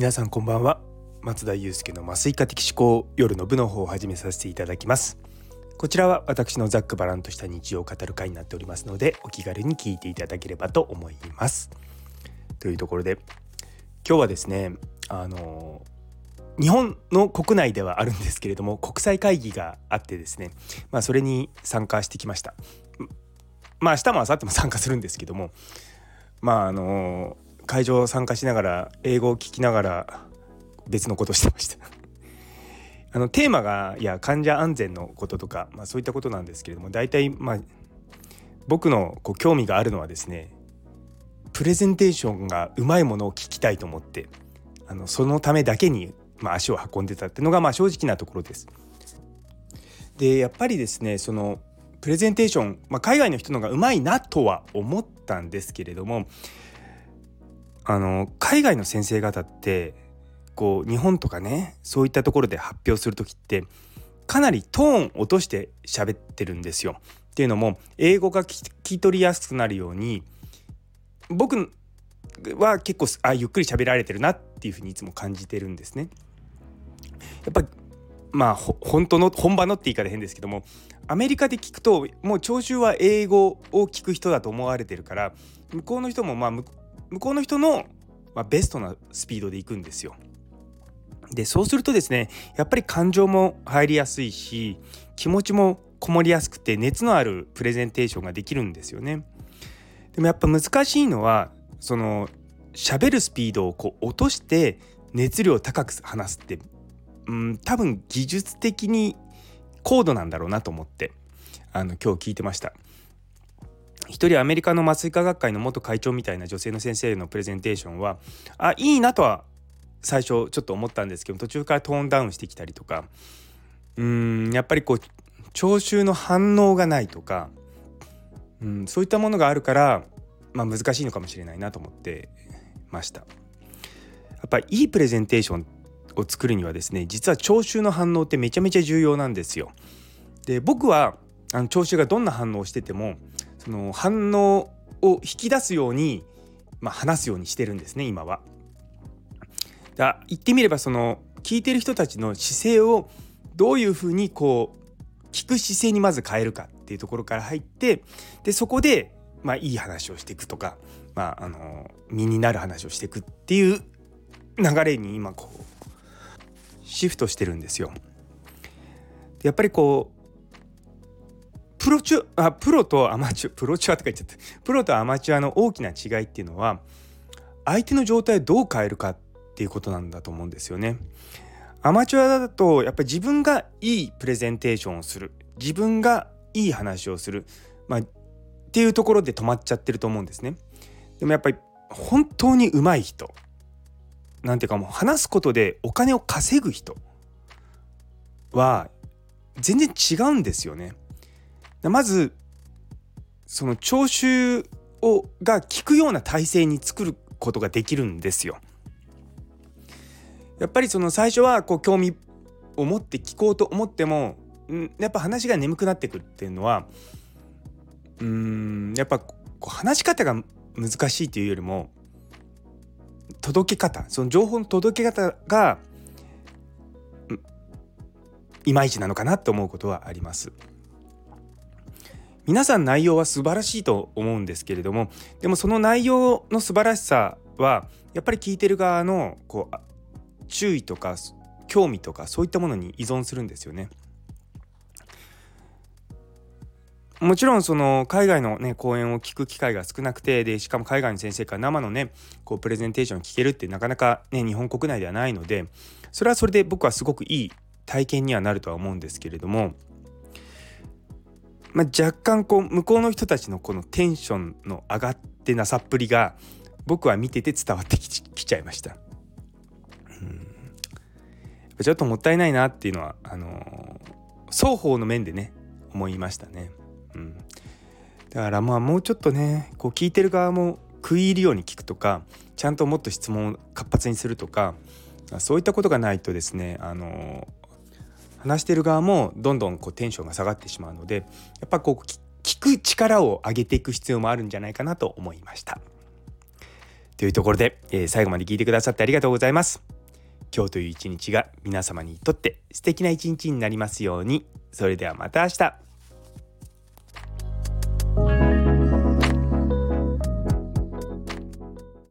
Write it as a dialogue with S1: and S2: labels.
S1: 皆さんこんばんは。松田祐介の麻酔科的思考夜の部の方を始めさせていただきます。こちらは私のざっくばらんとした日常を語る会になっておりますのでお気軽に聞いていただければと思います。というところで今日はですねあの日本の国内ではあるんですけれども国際会議があってですねまあそれに参加してきました。まあ明日も明後日も参加するんですけどもまああの会場参加しながら英語を聞きながら別のことをしてました あのテーマがいや患者安全のこととか、まあ、そういったことなんですけれども大体まあ僕のこう興味があるのはですねプレゼンテーションがうまいものを聞きたいと思ってあのそのためだけに、まあ、足を運んでたっていうのがまあ正直なところです。でやっぱりですねそのプレゼンテーション、まあ、海外の人の方がうまいなとは思ったんですけれどもあの海外の先生方ってこう日本とかねそういったところで発表する時ってかなりトーン落として喋ってるんですよ。っていうのも英語が聞き取りやすくなるように僕は結構あゆっくり喋られてるなっていうふうにいつも感じてるんですね。やっぱまあ本当の本場のって言い方変ですけどもアメリカで聞くともう聴衆は英語を聞く人だと思われてるから向こうの人もまあ向こうの人の、まあ、ベストなスピードで行くんですよ。でそうするとですねやっぱり感情も入りやすいし気持ちもこもりやすくて熱のあるプレゼンテーションができるんですよね。でもやっぱ難しいのはその喋るスピードをこう落として熱量を高く話すってうん多分技術的に高度なんだろうなと思ってあの今日聞いてました。一人アメリカの麻酔科学会の元会長みたいな女性の先生のプレゼンテーションはあいいなとは最初ちょっと思ったんですけど途中からトーンダウンしてきたりとかうーんやっぱりこう聴衆の反応がないとかうんそういったものがあるから、まあ、難しいのかもしれないなと思ってました。やっぱりいいプレゼンテーションを作るにはですね実は聴衆の反応ってめちゃめちゃ重要なんですよ。で僕はあの聴衆がどんな反応をしててもその反応を引き出すように、まあ、話すようにしてるんですね今は。だ言ってみればその聞いてる人たちの姿勢をどういうふうにこう聞く姿勢にまず変えるかっていうところから入ってでそこで、まあ、いい話をしていくとか、まあ、あの身になる話をしていくっていう流れに今こうシフトしてるんですよ。やっぱりこうプロチュあプロとアマチュアプロチュアとか言っちゃったプロとアマチュアの大きな違いっていうのは相手の状態をどう変えるかっていうことなんだと思うんですよね。アマチュアだとやっぱり自分がいいプレゼンテーションをする自分がいい話をする、まあ、っていうところで止まっちゃってると思うんですね。でもやっぱり本当に上手い人なんていうかもう話すことでお金を稼ぐ人は全然違うんですよね。まずその聴衆をが聞くような体制に作ることができるんですよ。やっぱりその最初はこう興味を持って聞こうと思ってもやっぱ話が眠くなってくるっていうのはうんやっぱこう話し方が難しいというよりも届け方その情報の届け方がいまいちなのかなと思うことはあります。皆さん内容は素晴らしいと思うんですけれどもでもその内容の素晴らしさはやっぱり聞いてる側のこう注意とか興味とかそういったものに依存するんですよね。もちろんその海外のね講演を聞く機会が少なくてでしかも海外の先生から生のねこうプレゼンテーションを聞けるってなかなかね日本国内ではないのでそれはそれで僕はすごくいい体験にはなるとは思うんですけれども、まあ、若干こう向こうの人たちのこのテンションの上がってなさっぷりが僕は見てて伝わってきちゃいました。うんちょっともったいないなっていうのはあの双方の面でね思いましたね。うん、だからまあもうちょっとねこう聞いてる側も食い入るように聞くとかちゃんともっと質問を活発にするとかそういったことがないとですねあの話してる側もどんどんこうテンションが下がってしまうのでやっぱこう聞く力を上げていく必要もあるんじゃないかなと思いました。というところで、えー、最後まで聞いてくださってありがとうございます。今日という一日が皆様にとって素敵な一日になりますように。それではまた明日。